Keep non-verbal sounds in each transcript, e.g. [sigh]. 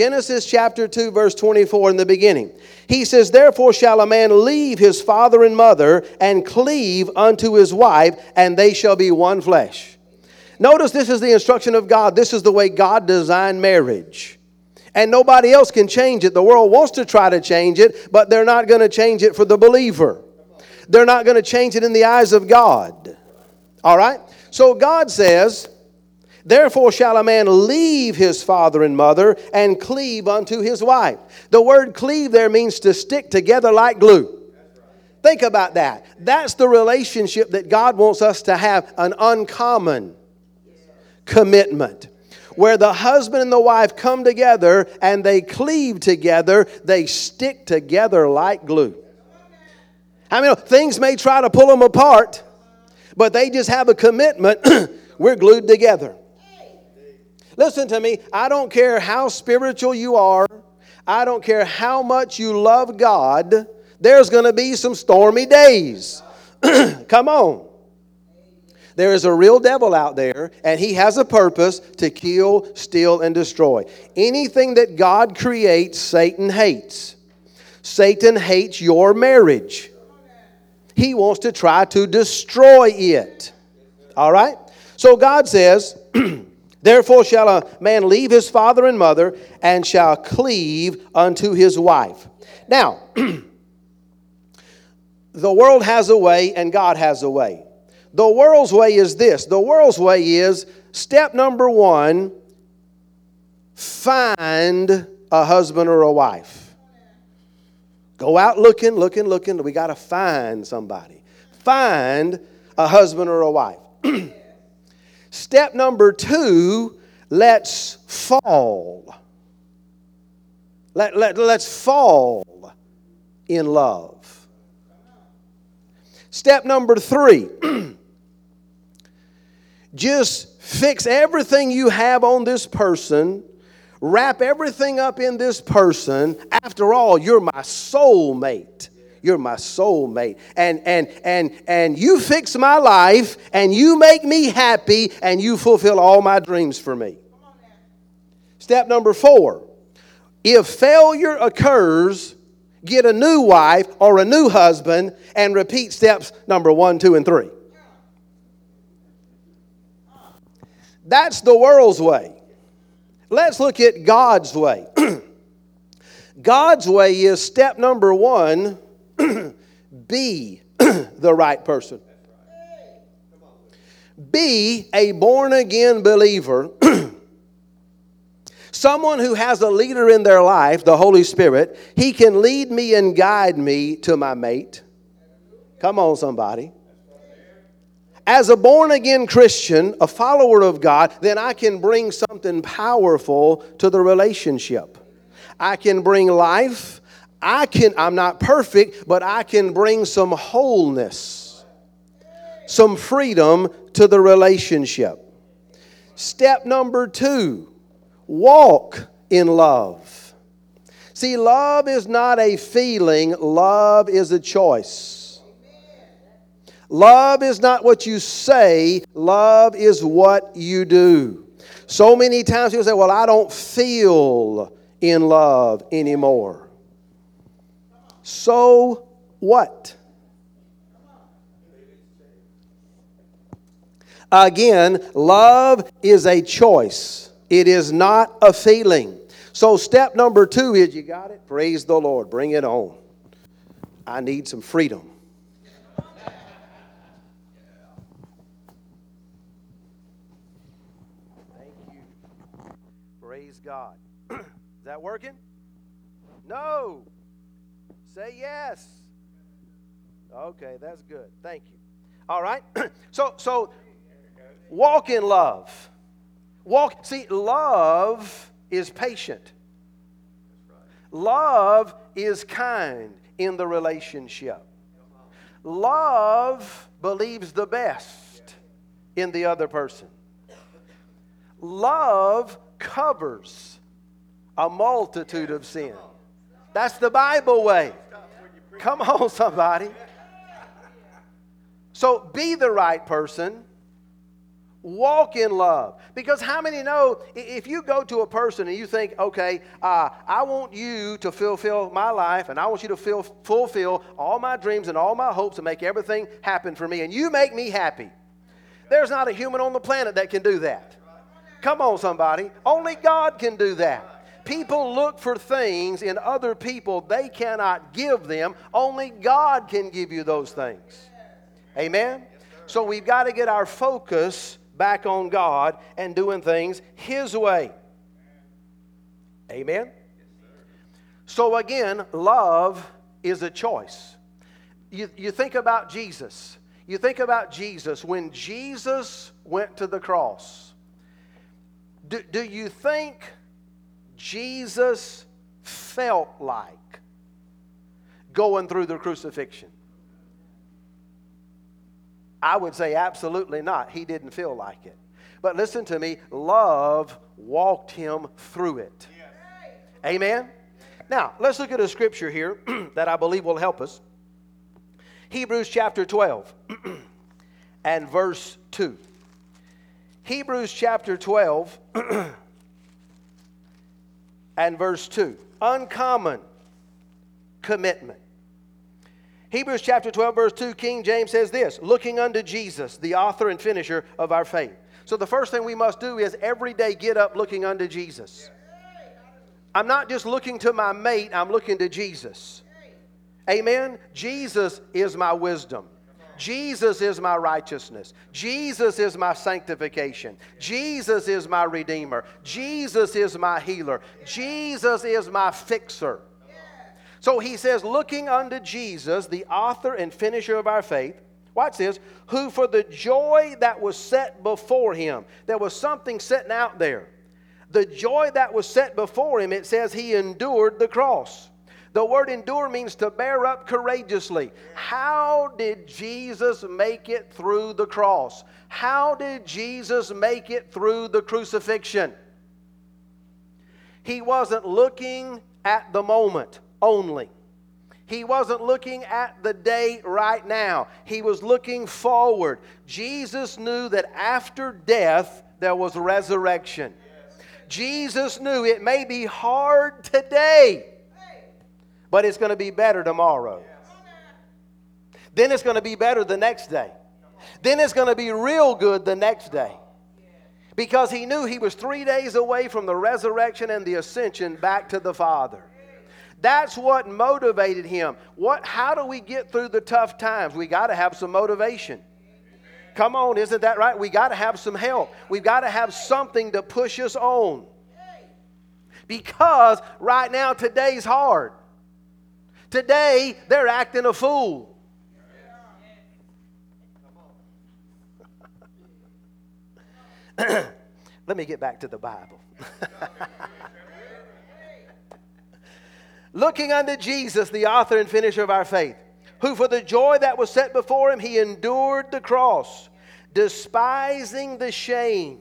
Genesis chapter 2, verse 24 in the beginning. He says, Therefore shall a man leave his father and mother and cleave unto his wife, and they shall be one flesh. Notice this is the instruction of God. This is the way God designed marriage. And nobody else can change it. The world wants to try to change it, but they're not going to change it for the believer. They're not going to change it in the eyes of God. All right? So God says, Therefore shall a man leave his father and mother and cleave unto his wife. The word cleave there means to stick together like glue. Think about that. That's the relationship that God wants us to have an uncommon commitment. Where the husband and the wife come together and they cleave together, they stick together like glue. I mean, things may try to pull them apart, but they just have a commitment. [clears throat] We're glued together. Listen to me. I don't care how spiritual you are, I don't care how much you love God, there's going to be some stormy days. [clears throat] Come on. There is a real devil out there, and he has a purpose to kill, steal, and destroy. Anything that God creates, Satan hates. Satan hates your marriage. He wants to try to destroy it. All right? So God says, [clears throat] Therefore shall a man leave his father and mother and shall cleave unto his wife. Now, [clears throat] the world has a way and God has a way. The world's way is this the world's way is step number one find a husband or a wife. Go out looking, looking, looking. We got to find somebody. Find a husband or a wife. [clears throat] Step number two, let's fall. Let, let, let's fall in love. Step number three, [clears throat] just fix everything you have on this person, wrap everything up in this person. After all, you're my soulmate. You're my soulmate. And and and and you fix my life and you make me happy and you fulfill all my dreams for me. Step number 4. If failure occurs, get a new wife or a new husband and repeat steps number 1, 2 and 3. That's the world's way. Let's look at God's way. [clears throat] God's way is step number 1 be [clears throat] the right person. Be a born again believer. [clears throat] Someone who has a leader in their life, the Holy Spirit, he can lead me and guide me to my mate. Come on, somebody. As a born again Christian, a follower of God, then I can bring something powerful to the relationship. I can bring life, I can, I'm not perfect, but I can bring some wholeness, some freedom to the relationship. Step number two walk in love. See, love is not a feeling, love is a choice. Love is not what you say, love is what you do. So many times people say, Well, I don't feel in love anymore. So what? Again, love is a choice, it is not a feeling. So, step number two is you got it? Praise the Lord. Bring it on. I need some freedom. Thank you. Praise God. [clears throat] is that working? No. Say yes. Okay, that's good. Thank you. All right. [clears throat] so so walk in love. Walk see love is patient. Love is kind in the relationship. Love believes the best in the other person. Love covers a multitude of sin. That's the Bible way. Come on, somebody. So be the right person, Walk in love. Because how many know if you go to a person and you think, okay, uh, I want you to fulfill my life and I want you to feel, fulfill all my dreams and all my hopes and make everything happen for me, and you make me happy. There's not a human on the planet that can do that. Come on, somebody. Only God can do that. People look for things in other people they cannot give them. Only God can give you those things. Amen? So we've got to get our focus back on God and doing things His way. Amen? So again, love is a choice. You, you think about Jesus. You think about Jesus. When Jesus went to the cross, do, do you think Jesus felt like going through the crucifixion? I would say absolutely not. He didn't feel like it. But listen to me love walked him through it. Amen? Now, let's look at a scripture here [clears throat] that I believe will help us. Hebrews chapter 12 [clears throat] and verse 2. Hebrews chapter 12 [clears throat] and verse 2. Uncommon commitment. Hebrews chapter 12, verse 2, King James says this looking unto Jesus, the author and finisher of our faith. So the first thing we must do is every day get up looking unto Jesus. I'm not just looking to my mate, I'm looking to Jesus. Amen? Jesus is my wisdom. Jesus is my righteousness. Jesus is my sanctification. Jesus is my redeemer. Jesus is my healer. Jesus is my fixer. So he says, looking unto Jesus, the author and finisher of our faith, watch this, who for the joy that was set before him, there was something setting out there. The joy that was set before him, it says he endured the cross. The word endure means to bear up courageously. How did Jesus make it through the cross? How did Jesus make it through the crucifixion? He wasn't looking at the moment only. He wasn't looking at the day right now, he was looking forward. Jesus knew that after death, there was resurrection. Jesus knew it may be hard today, but it's going to be better tomorrow. Then it's going to be better the next day. Then it's going to be real good the next day. Because he knew he was three days away from the resurrection and the ascension back to the Father. That's what motivated him. What, how do we get through the tough times? We got to have some motivation. Come on, isn't that right? We got to have some help. We've got to have something to push us on. Because right now, today's hard. Today, they're acting a fool. [laughs] Let me get back to the Bible. [laughs] looking unto Jesus, the author and finisher of our faith, who for the joy that was set before him, he endured the cross, despising the shame.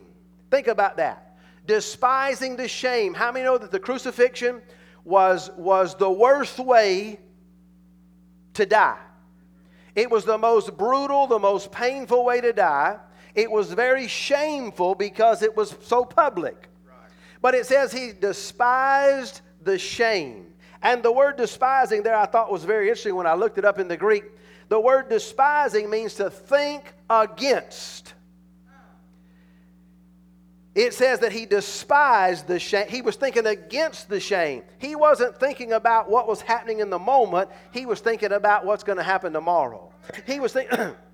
Think about that. Despising the shame. How many know that the crucifixion was, was the worst way to die? It was the most brutal, the most painful way to die. It was very shameful because it was so public. But it says he despised the shame. And the word despising there I thought was very interesting when I looked it up in the Greek. The word despising means to think against. It says that he despised the shame. He was thinking against the shame. He wasn't thinking about what was happening in the moment. He was thinking about what's going to happen tomorrow. He was think,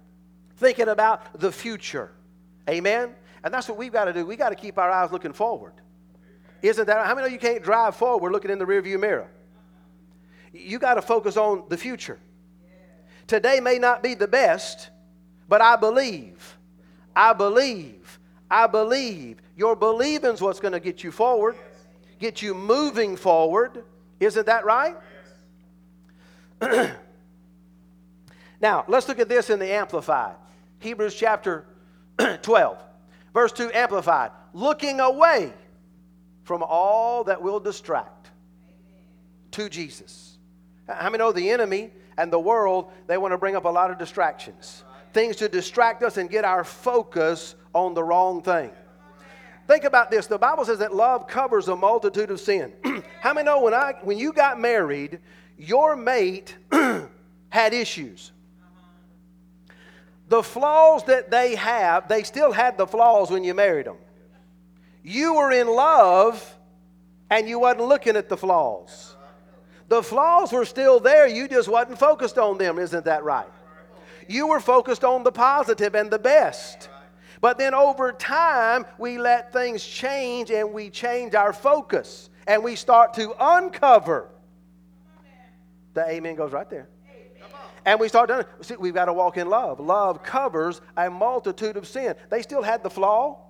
[clears throat] thinking about the future. Amen? And that's what we've got to do. We've got to keep our eyes looking forward. Isn't that? How many of you can't drive forward looking in the rearview mirror? you got to focus on the future. Today may not be the best, but I believe. I believe. I believe. Your believing's what's going to get you forward, get you moving forward. Isn't that right? [clears throat] now, let's look at this in the Amplified. Hebrews chapter [clears throat] 12, verse 2 Amplified. Looking away from all that will distract to Jesus. How many know the enemy and the world, they want to bring up a lot of distractions? Things to distract us and get our focus on the wrong thing. Think about this. The Bible says that love covers a multitude of sin. [clears throat] How many know when I when you got married, your mate [clears throat] had issues? The flaws that they have, they still had the flaws when you married them. You were in love and you wasn't looking at the flaws. The flaws were still there, you just wasn't focused on them, isn't that right? You were focused on the positive and the best. But then over time, we let things change and we change our focus and we start to uncover. The amen goes right there. And we start doing see, we've got to walk in love. Love covers a multitude of sin. They still had the flaw.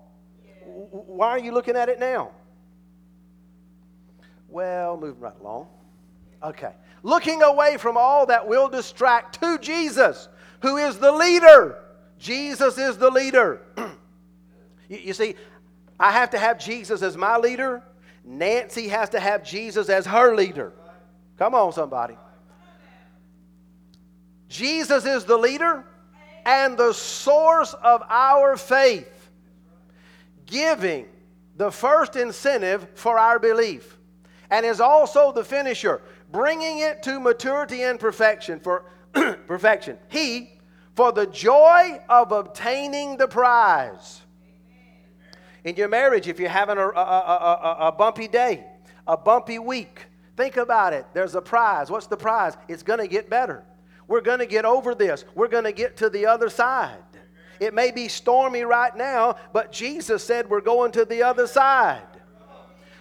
Why are you looking at it now? Well, moving right along. Okay. Looking away from all that will distract to Jesus, who is the leader. Jesus is the leader. [clears throat] you, you see, I have to have Jesus as my leader. Nancy has to have Jesus as her leader. Come on, somebody. Jesus is the leader and the source of our faith, giving the first incentive for our belief, and is also the finisher, bringing it to maturity and perfection. For [clears throat] perfection, He, for the joy of obtaining the prize. In your marriage, if you're having a, a, a, a bumpy day, a bumpy week, think about it. There's a prize. What's the prize? It's going to get better. We're going to get over this. We're going to get to the other side. It may be stormy right now, but Jesus said we're going to the other side.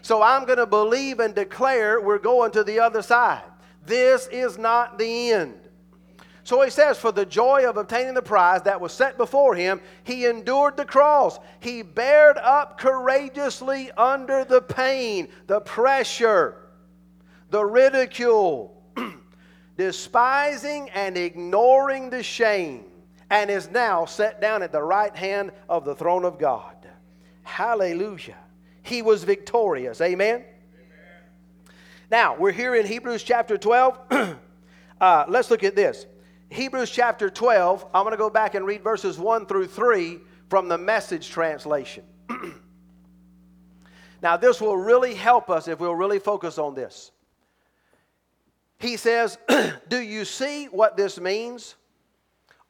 So I'm going to believe and declare we're going to the other side. This is not the end. So he says, For the joy of obtaining the prize that was set before him, he endured the cross. He bared up courageously under the pain, the pressure, the ridicule, [clears throat] despising and ignoring the shame, and is now set down at the right hand of the throne of God. Hallelujah. He was victorious. Amen. Amen. Now, we're here in Hebrews chapter 12. [clears throat] uh, let's look at this. Hebrews chapter 12, I'm going to go back and read verses 1 through 3 from the message translation. [clears throat] now, this will really help us if we'll really focus on this. He says, [clears throat] Do you see what this means?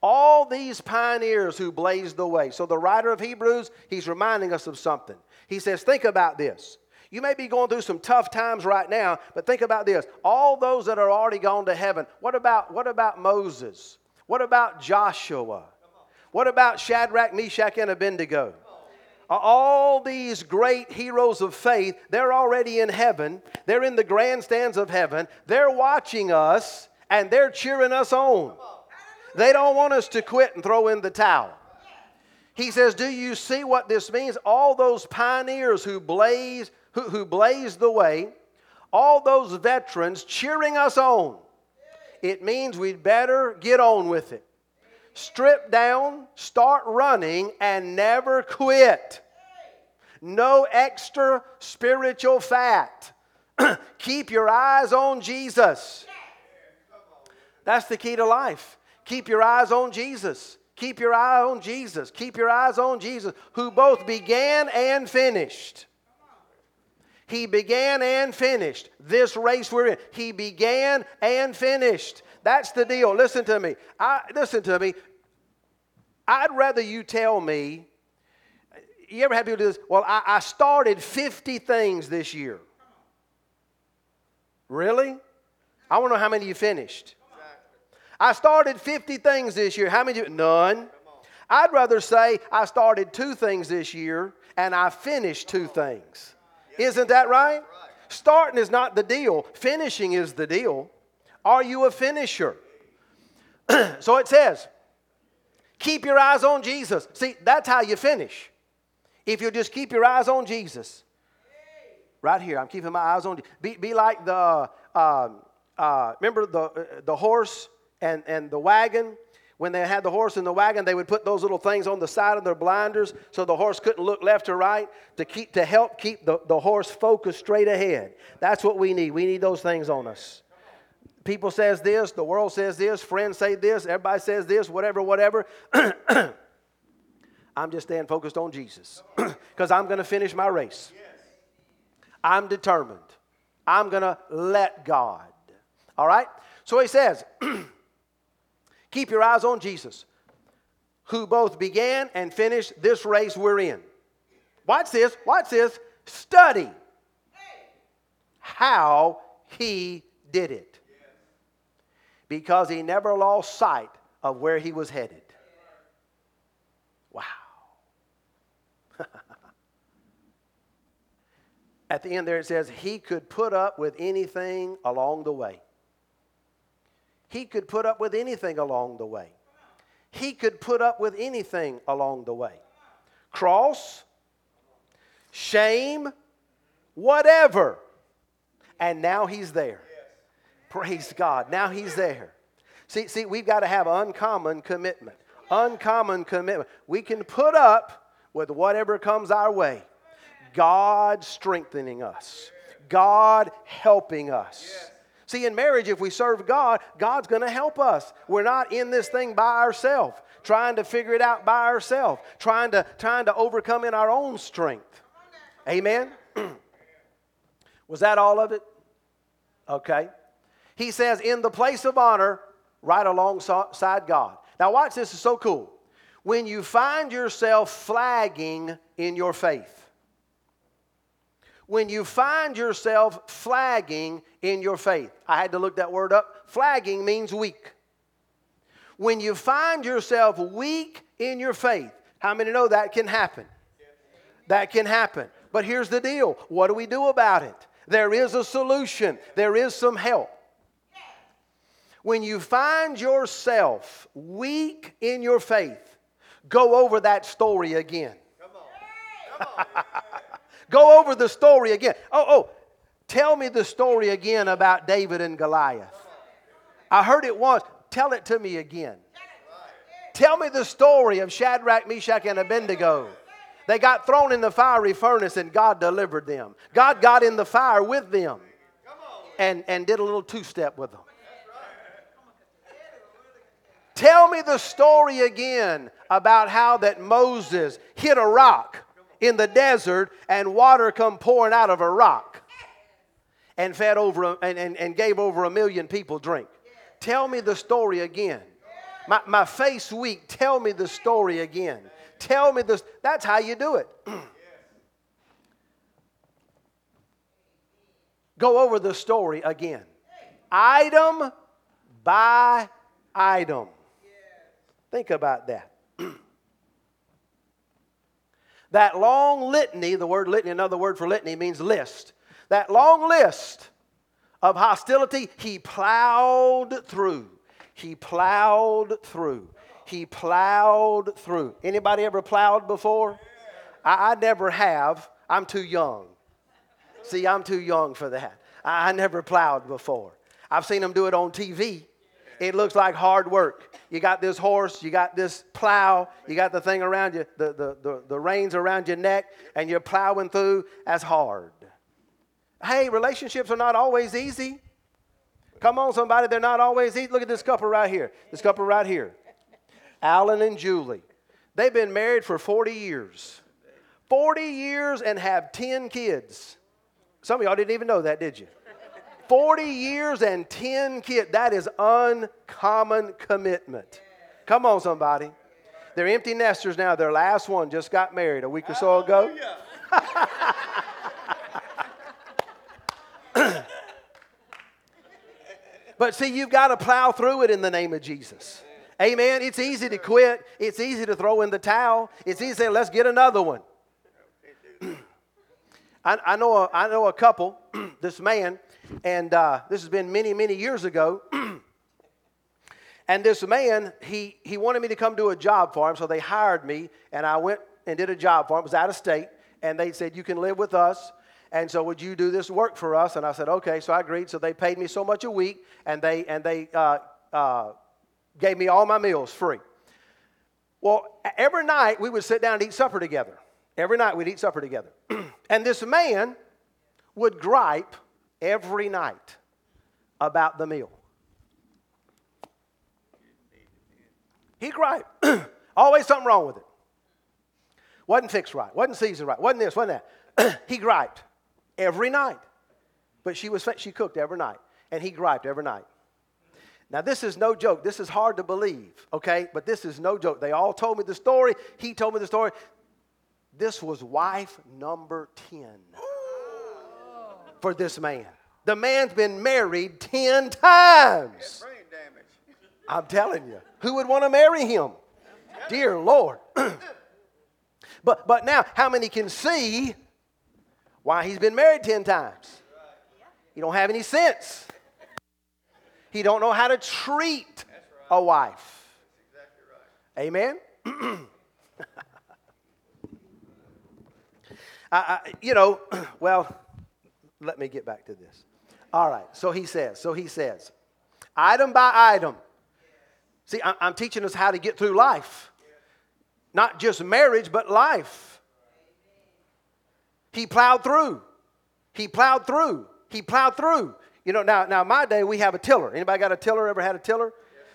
All these pioneers who blazed the way. So, the writer of Hebrews, he's reminding us of something. He says, Think about this. You may be going through some tough times right now, but think about this. All those that are already gone to heaven, what about, what about Moses? What about Joshua? What about Shadrach, Meshach, and Abednego? All these great heroes of faith, they're already in heaven. They're in the grandstands of heaven. They're watching us and they're cheering us on. They don't want us to quit and throw in the towel. He says, Do you see what this means? All those pioneers who blaze, who, who blazed the way, all those veterans cheering us on. It means we'd better get on with it strip down, start running, and never quit. No extra spiritual fat. [clears throat] Keep your eyes on Jesus. That's the key to life. Keep your eyes on Jesus. Keep your eye on Jesus. Keep your eyes on Jesus, who both began and finished. He began and finished this race we're in. He began and finished. That's the deal. Listen to me. I, listen to me. I'd rather you tell me. You ever had people do this? Well, I, I started 50 things this year. Really? I want to know how many you finished. I started 50 things this year. How many? None. I'd rather say I started two things this year and I finished two things. Isn't that right? Starting is not the deal, finishing is the deal. Are you a finisher? [clears throat] so it says, keep your eyes on Jesus. See, that's how you finish. If you just keep your eyes on Jesus. Right here, I'm keeping my eyes on. Be, be like the, uh, uh, remember the, uh, the horse and, and the wagon? When they had the horse in the wagon, they would put those little things on the side of their blinders so the horse couldn't look left or right to, keep, to help keep the, the horse focused straight ahead. That's what we need. We need those things on us people says this, the world says this, friends say this, everybody says this, whatever, whatever. [clears throat] I'm just staying focused on Jesus [clears throat] because I'm going to finish my race. I'm determined. I'm going to let God. All right? So he says, [clears throat] keep your eyes on Jesus, who both began and finished this race we're in. Watch this. Watch this. Study how he did it. Because he never lost sight of where he was headed. Wow. [laughs] At the end there it says, he could put up with anything along the way. He could put up with anything along the way. He could put up with anything along the way. Cross, shame, whatever. And now he's there. Praise God. Now he's there. See, see, we've got to have uncommon commitment. Uncommon commitment. We can put up with whatever comes our way. God strengthening us, God helping us. See, in marriage, if we serve God, God's going to help us. We're not in this thing by ourselves, trying to figure it out by ourselves, trying to, trying to overcome in our own strength. Amen? [clears throat] Was that all of it? Okay. He says, in the place of honor, right alongside God. Now, watch this, is so cool. When you find yourself flagging in your faith, when you find yourself flagging in your faith. I had to look that word up. Flagging means weak. When you find yourself weak in your faith, how many know that can happen? That can happen. But here's the deal what do we do about it? There is a solution, there is some help. When you find yourself weak in your faith, go over that story again. Come on. Come on. Go over the story again. Oh, oh, tell me the story again about David and Goliath. I heard it once. Tell it to me again. Tell me the story of Shadrach, Meshach, and Abednego. They got thrown in the fiery furnace and God delivered them. God got in the fire with them and, and did a little two step with them. Tell me the story again about how that Moses hit a rock in the desert and water come pouring out of a rock and fed over and, and, and gave over a million people drink. Tell me the story again. My, my face weak, tell me the story again. Tell me this. That's how you do it. [clears throat] Go over the story again. Item by item. Think about that. That long litany, the word litany, another word for litany means list. That long list of hostility, he plowed through. He plowed through. He plowed through. Anybody ever plowed before? I, I never have. I'm too young. See, I'm too young for that. I, I never plowed before. I've seen them do it on TV. It looks like hard work you got this horse, you got this plow, you got the thing around you, the, the, the, the reins around your neck, and you're plowing through. That's hard. Hey, relationships are not always easy. Come on, somebody, they're not always easy. Look at this couple right here. This couple right here. Alan and Julie. They've been married for 40 years. 40 years and have 10 kids. Some of y'all didn't even know that, did you? 40 years and 10 kids. That is uncommon commitment. Come on, somebody. They're empty nesters now. Their last one just got married a week or so ago. [laughs] but see, you've got to plow through it in the name of Jesus. Amen. It's easy to quit. It's easy to throw in the towel. It's easy to say, let's get another one. [clears throat] I, I, know a, I know a couple, [clears throat] this man, and uh, this has been many, many years ago. [clears throat] and this man, he, he wanted me to come do a job for him, so they hired me, and I went and did a job for him. It was out of state, and they said, You can live with us. And so, would you do this work for us? And I said, Okay. So I agreed. So they paid me so much a week, and they, and they uh, uh, gave me all my meals free. Well, every night we would sit down and eat supper together. Every night we'd eat supper together. [clears throat] and this man would gripe every night about the meal. He cried. [clears throat] Always something wrong with it. Wasn't fixed right. Wasn't seasoned right. Wasn't this, wasn't that. [clears throat] he griped every night. But she was she cooked every night. And he griped every night. Now, this is no joke. This is hard to believe, okay? But this is no joke. They all told me the story. He told me the story. This was wife number 10 for this man. The man's been married 10 times. I'm telling you. Who would want to marry him? Dear Lord. [clears throat] but, but now, how many can see why he's been married 10 times? He don't have any sense. He don't know how to treat a wife. Amen? [clears throat] I, I, you know, [clears throat] well, let me get back to this. All right, so he says, so he says, item by item. See, I'm teaching us how to get through life. Not just marriage, but life. He plowed through. He plowed through. He plowed through. You know, now, now my day we have a tiller. Anybody got a tiller? Ever had a tiller?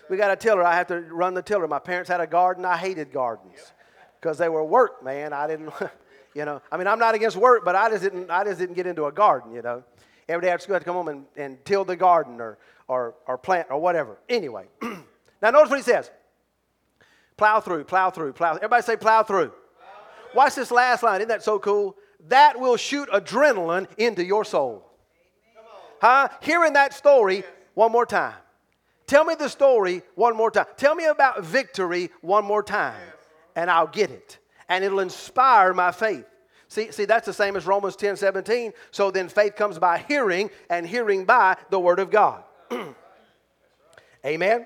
we got a tiller. I have to run the tiller. My parents had a garden. I hated gardens because they were work, man. I didn't. [laughs] You know, I mean, I'm not against work, but I just didn't, I just didn't get into a garden, you know. Every day after school, I had to come home and, and till the garden or, or, or plant or whatever. Anyway, [clears throat] now notice what he says plow through, plow through, plow. Everybody say plow through. plow through. Watch this last line. Isn't that so cool? That will shoot adrenaline into your soul. Huh? Hearing that story one more time. Tell me the story one more time. Tell me about victory one more time, and I'll get it and it'll inspire my faith. See, see, that's the same as Romans 10 17. So then faith comes by hearing, and hearing by the Word of God. [clears throat] Amen?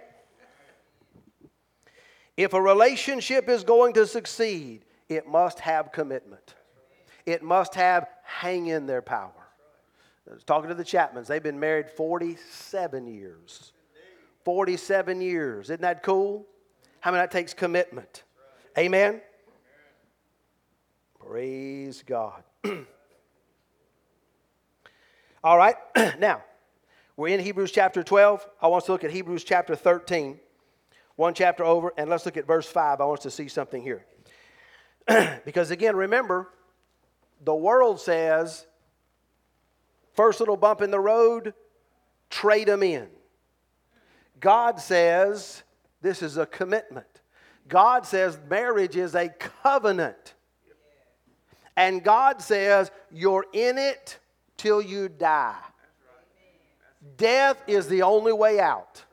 If a relationship is going to succeed, it must have commitment. It must have hang in their power. I was talking to the Chapmans. They've been married 47 years. 47 years. Isn't that cool? How many that takes commitment? Amen? Praise God. [clears throat] All right, [clears throat] now, we're in Hebrews chapter 12. I want us to look at Hebrews chapter 13, one chapter over, and let's look at verse 5. I want us to see something here. [clears throat] because again, remember, the world says, first little bump in the road, trade them in. God says, this is a commitment. God says marriage is a covenant. And God says, You're in it till you die. Death is the only way out.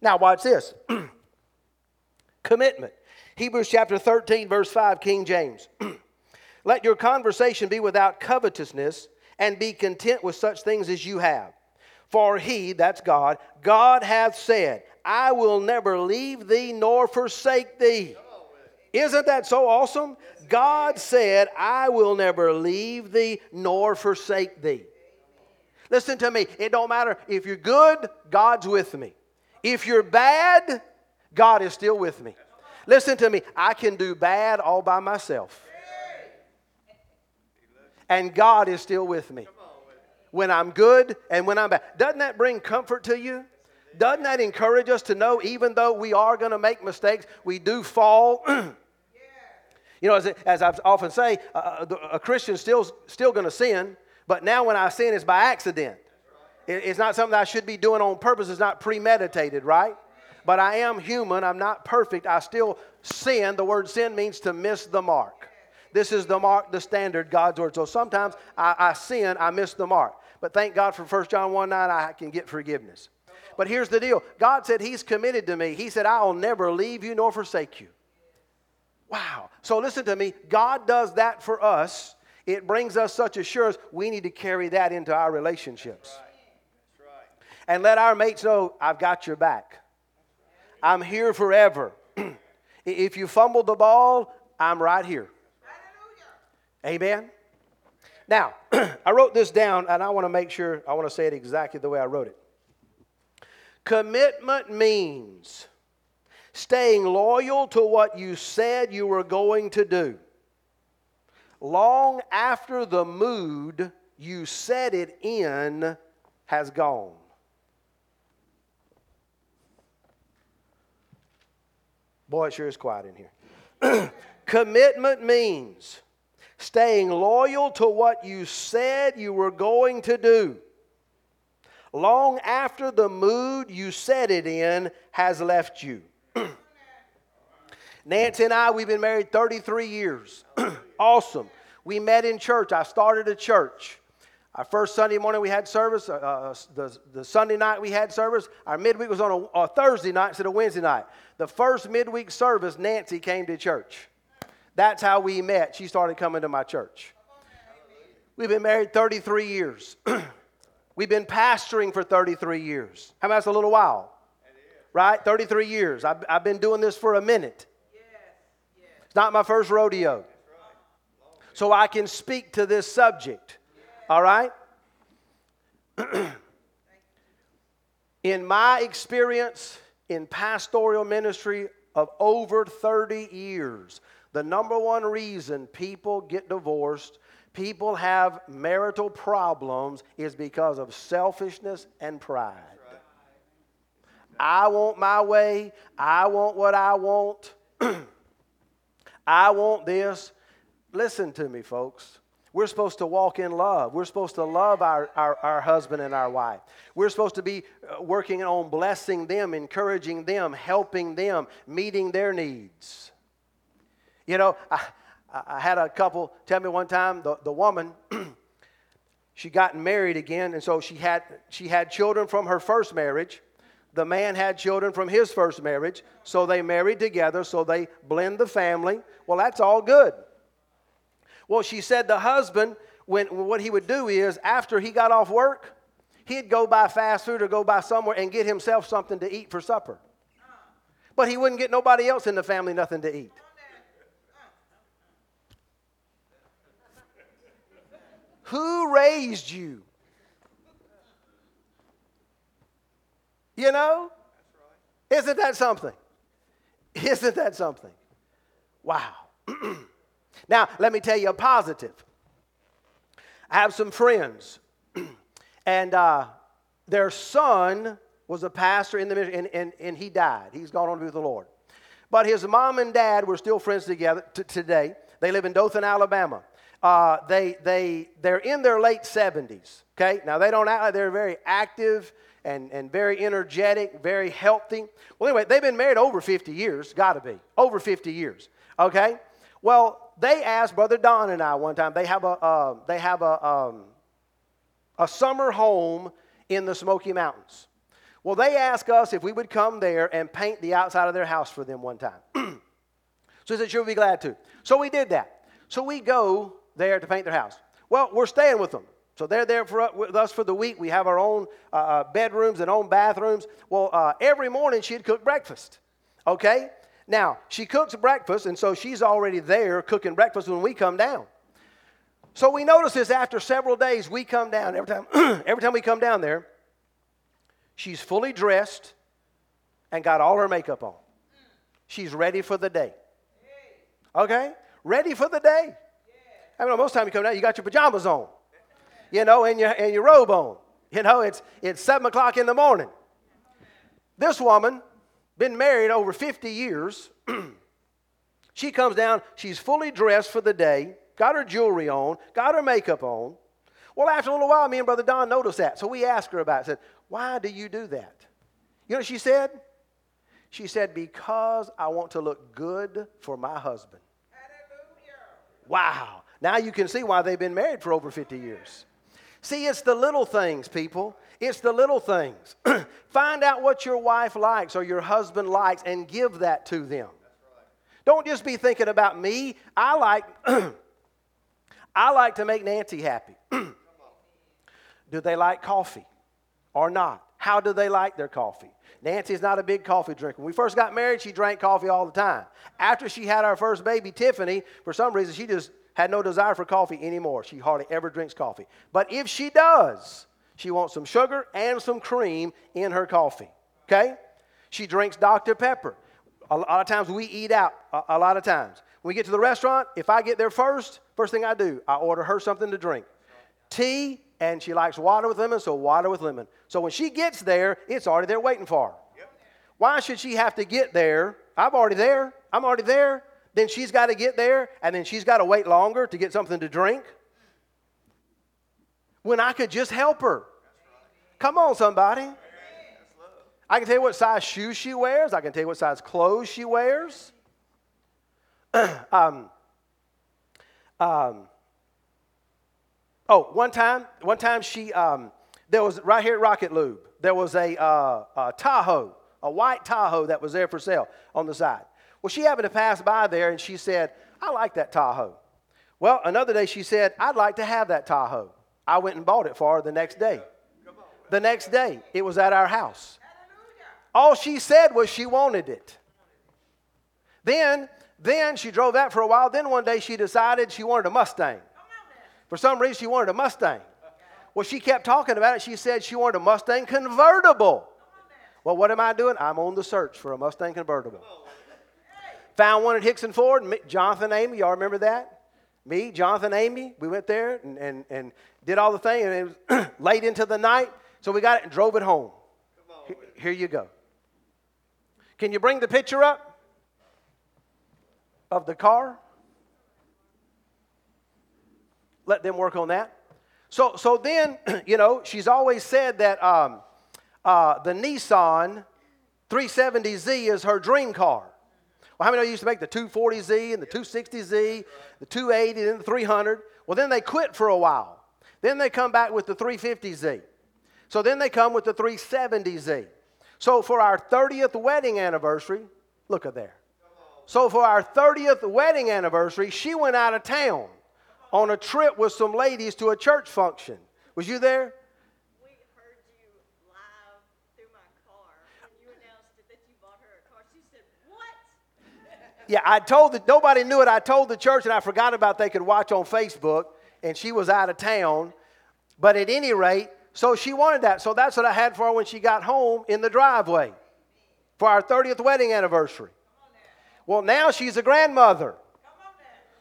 Now, watch this [clears throat] commitment. Hebrews chapter 13, verse 5, King James. [clears throat] Let your conversation be without covetousness, and be content with such things as you have. For he, that's God, God hath said, I will never leave thee nor forsake thee. Isn't that so awesome? God said, I will never leave thee nor forsake thee. Listen to me. It don't matter if you're good, God's with me. If you're bad, God is still with me. Listen to me. I can do bad all by myself. And God is still with me. When I'm good and when I'm bad. Doesn't that bring comfort to you? Doesn't that encourage us to know even though we are going to make mistakes, we do fall? [clears throat] You know, as, as I often say, uh, a Christian's still, still going to sin, but now when I sin, it's by accident. It's not something I should be doing on purpose. It's not premeditated, right? But I am human. I'm not perfect. I still sin. The word sin means to miss the mark. This is the mark, the standard, God's word. So sometimes I, I sin, I miss the mark. But thank God for 1 John 1 9, I can get forgiveness. But here's the deal God said He's committed to me. He said, I'll never leave you nor forsake you. Wow. So listen to me. God does that for us. It brings us such assurance. We need to carry that into our relationships. That's right. That's right. And let our mates know, I've got your back. I'm here forever. [clears throat] if you fumble the ball, I'm right here. Amen. Now, [clears throat] I wrote this down and I want to make sure, I want to say it exactly the way I wrote it. Commitment means staying loyal to what you said you were going to do. Long after the mood you set it in has gone. Boy, it sure is quiet in here. [clears throat] Commitment means staying loyal to what you said you were going to do long after the mood you set it in has left you. [clears throat] Nancy and I, we've been married 33 years. [clears throat] awesome. We met in church. I started a church. Our first Sunday morning we had service. Uh, uh, the, the Sunday night we had service. Our midweek was on a, a Thursday night instead of Wednesday night. The first midweek service, Nancy came to church. That's how we met. She started coming to my church. We've been married 33 years. [clears throat] We've been pastoring for 33 years. How about a little while? Right? 33 years. I've, I've been doing this for a minute. It's not my first rodeo. So I can speak to this subject. All right? [clears throat] in my experience in pastoral ministry of over 30 years, the number one reason people get divorced, people have marital problems, is because of selfishness and pride. I want my way. I want what I want. [clears throat] I want this. Listen to me, folks. We're supposed to walk in love. We're supposed to love our, our, our husband and our wife. We're supposed to be uh, working on blessing them, encouraging them, helping them, meeting their needs. You know, I, I had a couple tell me one time the, the woman, [clears throat] she got married again, and so she had, she had children from her first marriage. The man had children from his first marriage, so they married together, so they blend the family. Well, that's all good. Well, she said the husband, when, what he would do is after he got off work, he'd go buy fast food or go buy somewhere and get himself something to eat for supper. But he wouldn't get nobody else in the family nothing to eat. Who raised you? You know? Isn't that something? Isn't that something? Wow. [clears throat] Now, let me tell you a positive. I have some friends, [clears throat] and uh, their son was a pastor in the ministry, and, and, and he died. He's gone on to be with the Lord. But his mom and dad were still friends together t- today. They live in Dothan, Alabama. Uh, they, they, they're in their late 70s, okay? Now, they don't act they're very active and, and very energetic, very healthy. Well, anyway, they've been married over 50 years, got to be, over 50 years, okay? Well, they asked Brother Don and I one time, they have a, uh, they have a, um, a summer home in the Smoky Mountains. Well, they asked us if we would come there and paint the outside of their house for them one time. [clears throat] so I said, sure, we'd be glad to. So we did that. So we go there to paint their house. Well, we're staying with them. So they're there for, with us for the week. We have our own uh, uh bedrooms and own bathrooms. Well, uh, every morning she'd cook breakfast. Okay? Now, she cooks breakfast, and so she's already there cooking breakfast when we come down. So we notice this after several days, we come down. Every time, [clears throat] every time we come down there, she's fully dressed and got all her makeup on. She's ready for the day. Okay? Ready for the day. I mean, most time you come down, you got your pajamas on, you know, and your, and your robe on. You know, it's, it's 7 o'clock in the morning. This woman been married over 50 years. [clears throat] she comes down, she's fully dressed for the day, got her jewelry on, got her makeup on. Well, after a little while, me and Brother Don noticed that. So we asked her about it. Said, Why do you do that? You know what she said? She said, Because I want to look good for my husband. Hallelujah. Wow. Now you can see why they've been married for over 50 years. See, it's the little things, people. It's the little things. [clears throat] Find out what your wife likes or your husband likes and give that to them. Don't just be thinking about me. I like [clears throat] I like to make Nancy happy. [clears throat] do they like coffee or not? How do they like their coffee? Nancy's not a big coffee drinker. When we first got married, she drank coffee all the time. After she had our first baby, Tiffany, for some reason, she just had no desire for coffee anymore. She hardly ever drinks coffee. But if she does, she wants some sugar and some cream in her coffee. Okay? She drinks Dr. Pepper. A lot of times we eat out, a lot of times. When we get to the restaurant, if I get there first, first thing I do, I order her something to drink. Tea, and she likes water with lemon, so water with lemon. So when she gets there, it's already there waiting for her. Why should she have to get there I'm already there. I'm already there. Then she's got to get there, and then she's got to wait longer to get something to drink. When I could just help her. Come on, somebody. I can tell you what size shoes she wears. I can tell you what size clothes she wears. [clears throat] um, um, oh, one time, one time she, um, there was right here at Rocket Lube, there was a, uh, a Tahoe, a white Tahoe that was there for sale on the side. Well, she happened to pass by there and she said, I like that Tahoe. Well, another day she said, I'd like to have that Tahoe. I went and bought it for her the next day. The next day, it was at our house. All she said was she wanted it. Then, then she drove that for a while. Then one day she decided she wanted a Mustang. For some reason, she wanted a Mustang. Well, she kept talking about it. She said she wanted a Mustang convertible. Well, what am I doing? I'm on the search for a Mustang convertible. Found one at Hickson Ford. Jonathan Amy, y'all remember that? Me, Jonathan Amy, we went there and, and, and did all the thing, and it was [clears throat] late into the night, so we got it and drove it home. On, Here you go. Can you bring the picture up of the car? Let them work on that. So, so then, [clears throat] you know, she's always said that um, uh, the Nissan 370Z is her dream car. Well, how many of you used to make the 240Z and the 260Z, the 280 and the 300? Well, then they quit for a while. Then they come back with the 350Z. So then they come with the 370Z. So for our 30th wedding anniversary, look at there. So for our 30th wedding anniversary, she went out of town on a trip with some ladies to a church function. Was you there? We heard you live through my car when you announced that you bought her a car. She said, What? Yeah, I told that nobody knew it. I told the church and I forgot about they could watch on Facebook, and she was out of town. But at any rate, so she wanted that. So that's what I had for her when she got home in the driveway for our 30th wedding anniversary. Well, now she's a grandmother.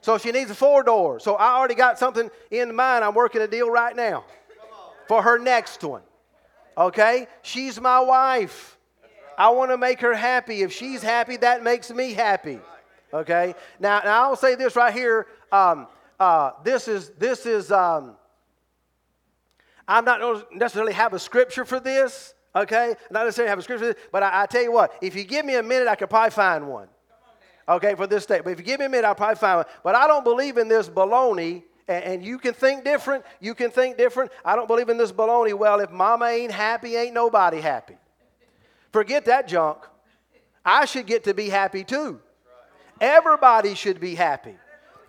So she needs a four door. So I already got something in mind. I'm working a deal right now for her next one. Okay? She's my wife. I want to make her happy. If she's happy, that makes me happy. Okay? Now, now I'll say this right here. Um, uh, this is this is. Um, I'm not necessarily have a scripture for this. Okay, not necessarily have a scripture, for this, but I, I tell you what. If you give me a minute, I could probably find one okay, for this state. But if you give me a minute, I'll probably find one. But I don't believe in this baloney. And you can think different. You can think different. I don't believe in this baloney. Well, if mama ain't happy, ain't nobody happy. Forget that junk. I should get to be happy too. Everybody should be happy.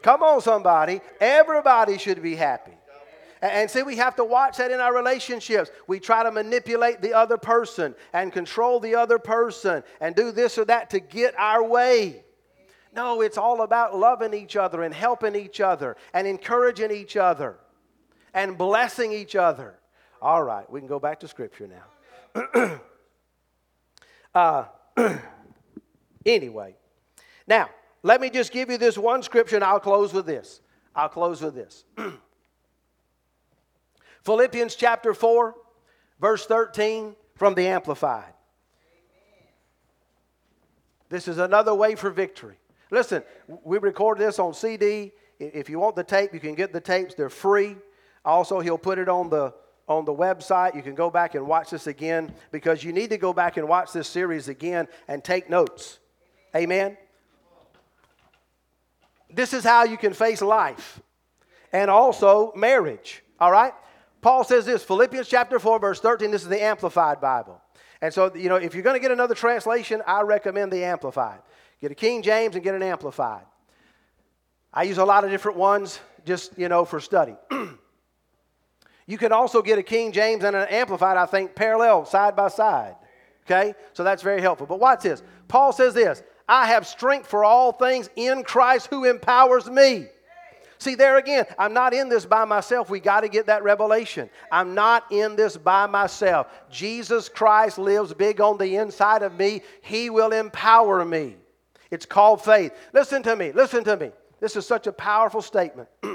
Come on, somebody. Everybody should be happy. And see, we have to watch that in our relationships. We try to manipulate the other person and control the other person and do this or that to get our way. No, it's all about loving each other and helping each other and encouraging each other and blessing each other. All right, we can go back to Scripture now. [clears throat] uh, [clears throat] anyway, now, let me just give you this one scripture and I'll close with this. I'll close with this. [clears throat] Philippians chapter 4, verse 13 from the Amplified. This is another way for victory. Listen, we record this on CD. If you want the tape, you can get the tapes. They're free. Also, he'll put it on the on the website. You can go back and watch this again because you need to go back and watch this series again and take notes. Amen. This is how you can face life and also marriage. All right? Paul says this, Philippians chapter 4, verse 13. This is the Amplified Bible. And so, you know, if you're going to get another translation, I recommend the Amplified. Get a King James and get an Amplified. I use a lot of different ones just, you know, for study. [clears throat] you can also get a King James and an Amplified, I think, parallel, side by side. Okay? So that's very helpful. But watch this. Paul says this I have strength for all things in Christ who empowers me. See, there again, I'm not in this by myself. We got to get that revelation. I'm not in this by myself. Jesus Christ lives big on the inside of me, He will empower me. It's called faith. Listen to me, listen to me. This is such a powerful statement. [clears throat]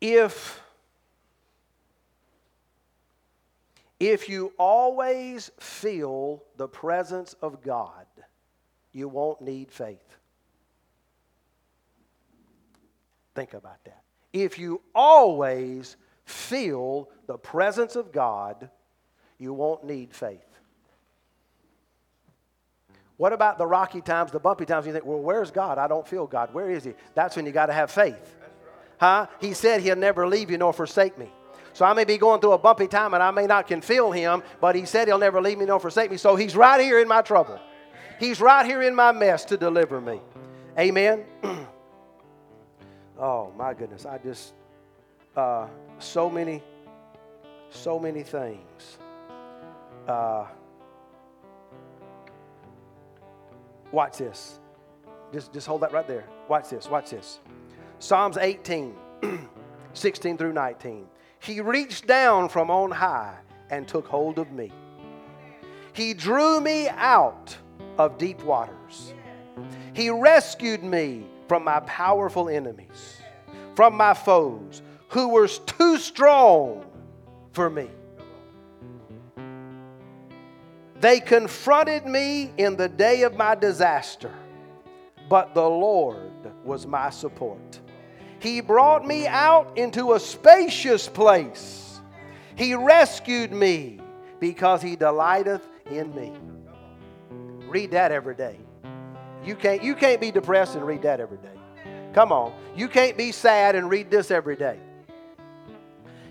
if If you always feel the presence of God, you won't need faith. Think about that. If you always feel the presence of God, you won't need faith. What about the rocky times, the bumpy times? You think, well, where's God? I don't feel God. Where is He? That's when you got to have faith. Huh? He said He'll never leave you nor forsake me. So I may be going through a bumpy time and I may not can feel Him, but He said He'll never leave me nor forsake me. So He's right here in my trouble. He's right here in my mess to deliver me. Amen. [clears throat] oh my goodness, I just uh, so many, so many things. Uh, watch this. Just, just hold that right there. Watch this. Watch this. Psalms 18, [clears throat] 16 through 19. He reached down from on high and took hold of me. He drew me out of deep waters. He rescued me from my powerful enemies, from my foes who were too strong for me. They confronted me in the day of my disaster, but the Lord was my support. He brought me out into a spacious place. He rescued me because he delighteth in me. Read that every day. You can't, you can't be depressed and read that every day. Come on. You can't be sad and read this every day.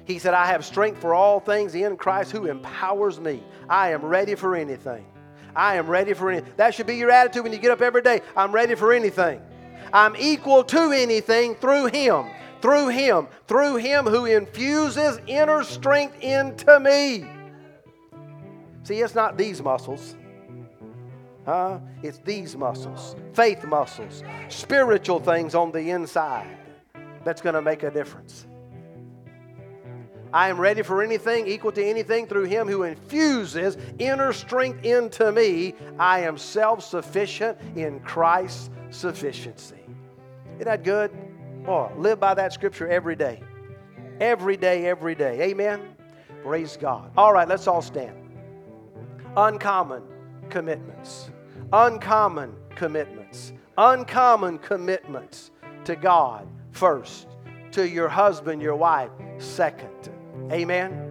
He said, I have strength for all things in Christ who empowers me. I am ready for anything. I am ready for anything. That should be your attitude when you get up every day. I'm ready for anything. I'm equal to anything through Him. Through Him. Through Him who infuses inner strength into me. See, it's not these muscles. Huh? It's these muscles, faith muscles, spiritual things on the inside that's going to make a difference. I am ready for anything, equal to anything through Him who infuses inner strength into me. I am self sufficient in Christ's sufficiency. Isn't that good? Boy, live by that scripture every day. Every day, every day. Amen? Praise God. All right, let's all stand. Uncommon commitments. Uncommon commitments. Uncommon commitments to God first, to your husband, your wife second. Amen.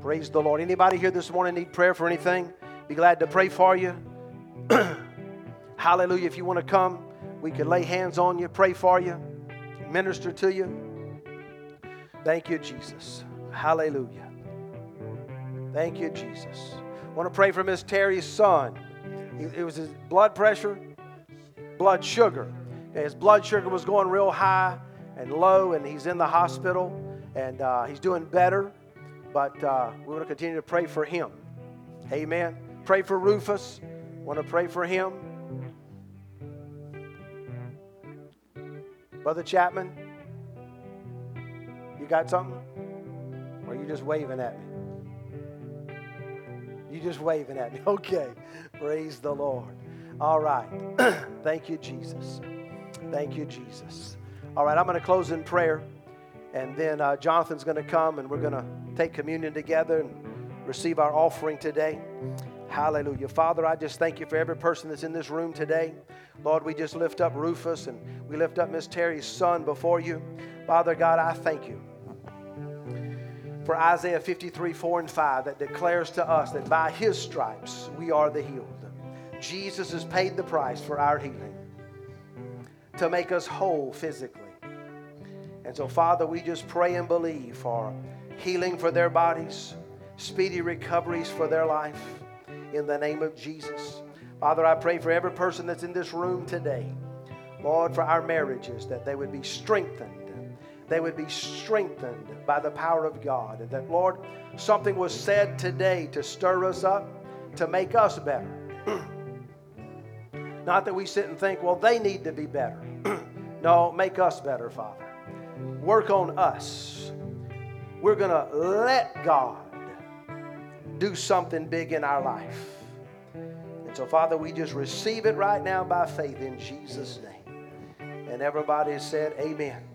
Praise the Lord. Anybody here this morning need prayer for anything? Be glad to pray for you. [clears throat] Hallelujah. If you want to come, we can lay hands on you, pray for you, minister to you. Thank you, Jesus. Hallelujah. Thank you, Jesus. I want to pray for Miss Terry's son. It was his blood pressure, blood sugar. His blood sugar was going real high and low, and he's in the hospital, and uh, he's doing better. But uh, we want to continue to pray for him. Amen. Pray for Rufus. Want to pray for him. Brother Chapman, you got something? Or are you just waving at me? You just waving at me. [laughs] Okay. Praise the Lord. All right. [clears throat] Thank you, Jesus. Thank you, Jesus. All right, I'm going to close in prayer. And then uh, Jonathan's going to come and we're going to take communion together and receive our offering today. Hallelujah. Father, I just thank you for every person that's in this room today. Lord, we just lift up Rufus and we lift up Miss Terry's son before you. Father God, I thank you for Isaiah 53 4 and 5 that declares to us that by his stripes we are the healed. Jesus has paid the price for our healing to make us whole physically. And so, Father, we just pray and believe for healing for their bodies, speedy recoveries for their life in the name of Jesus. Father, I pray for every person that's in this room today, Lord, for our marriages, that they would be strengthened. They would be strengthened by the power of God. And that, Lord, something was said today to stir us up, to make us better. [clears throat] Not that we sit and think, well, they need to be better. [clears throat] no, make us better, Father work on us. We're going to let God do something big in our life. And so, Father, we just receive it right now by faith in Jesus' name. And everybody said, Amen.